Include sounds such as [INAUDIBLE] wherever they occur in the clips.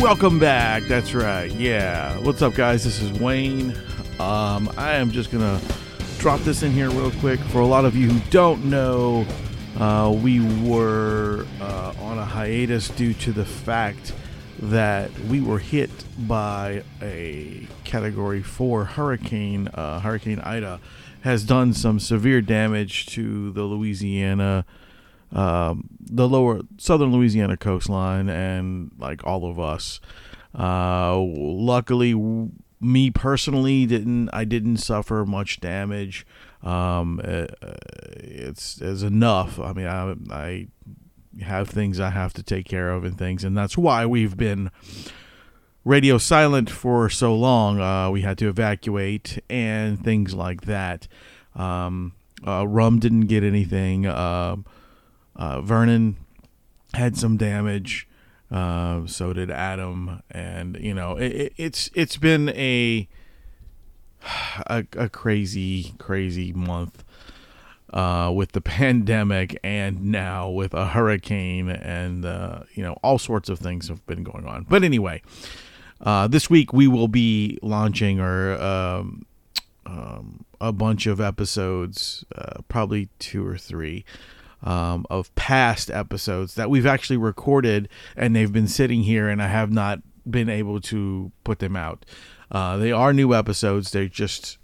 welcome back. That's right. Yeah. What's up, guys? This is Wayne. Um, I am just going to drop this in here real quick. For a lot of you who don't know, uh, we were uh, on a hiatus due to the fact that we were hit by a Category 4 hurricane. Uh, hurricane Ida has done some severe damage to the Louisiana um, the lower southern Louisiana coastline and like all of us. Uh, luckily, me personally didn't I didn't suffer much damage. Um, uh, it's is enough. I mean, I, I have things I have to take care of and things, and that's why we've been radio silent for so long. Uh, we had to evacuate and things like that. Um, uh, Rum didn't get anything. Um, uh, Vernon had some damage. Uh, so did Adam, and you know it, it, it's it's been a, a a crazy crazy month uh, with the [LAUGHS] pandemic, and now with a hurricane, and uh, you know all sorts of things have been going on. But anyway, uh, this week we will be launching or um, um, a bunch of episodes, uh, probably two or three um, of past episodes that we've actually recorded and they've been sitting here and I have not been able to put them out. Uh, they are new episodes. They're just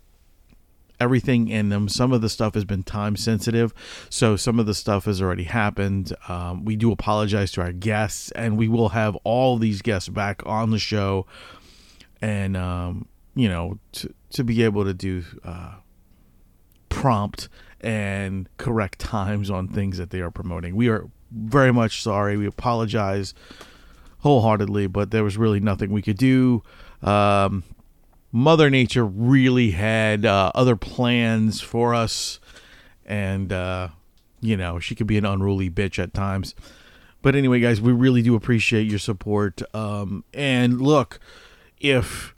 everything in them. Some of the stuff has been time sensitive, so some of the stuff has already happened. Um, we do apologize to our guests, and we will have all these guests back on the show, and um, you know to to be able to do uh, prompt and correct times on things that they are promoting. We are very much sorry. We apologize wholeheartedly, but there was really nothing we could do. Um, Mother Nature really had uh, other plans for us, and uh, you know she could be an unruly bitch at times. But anyway, guys, we really do appreciate your support. Um, and look, if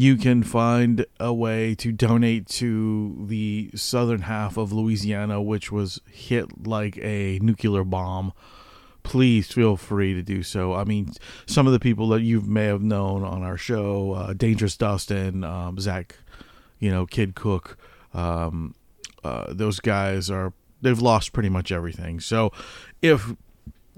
you can find a way to donate to the southern half of Louisiana, which was hit like a nuclear bomb, please feel free to do so. I mean, some of the people that you may have known on our show, uh, Dangerous Dustin, um, Zach, you know, Kid Cook, um, uh, those guys are they've lost pretty much everything. So, if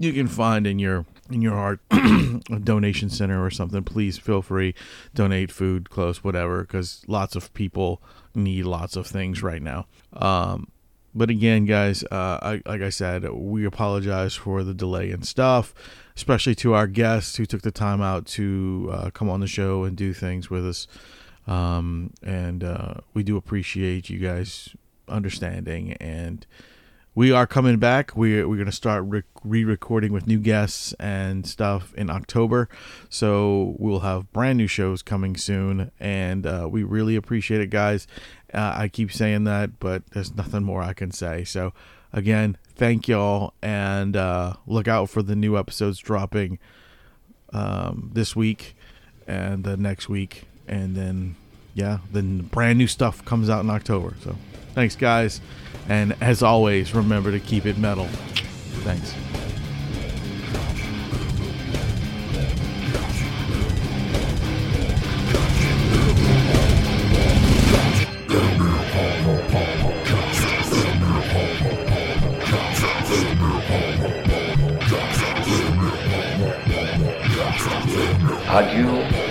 you can find in your in your heart [CLEARS THROAT] a donation center or something please feel free. Donate food clothes whatever because lots of people need lots of things right now. Um, but again guys uh, I, like i said we apologize for the delay and stuff especially to our guests who took the time out to uh, come on the show and do things with us. Um, and uh, we do appreciate you guys understanding and we are coming back. We're, we're going to start re recording with new guests and stuff in October. So we'll have brand new shows coming soon. And uh, we really appreciate it, guys. Uh, I keep saying that, but there's nothing more I can say. So, again, thank y'all. And uh, look out for the new episodes dropping um, this week and the next week. And then, yeah, then brand new stuff comes out in October. So, thanks, guys. And as always, remember to keep it metal. Thanks. Adieu,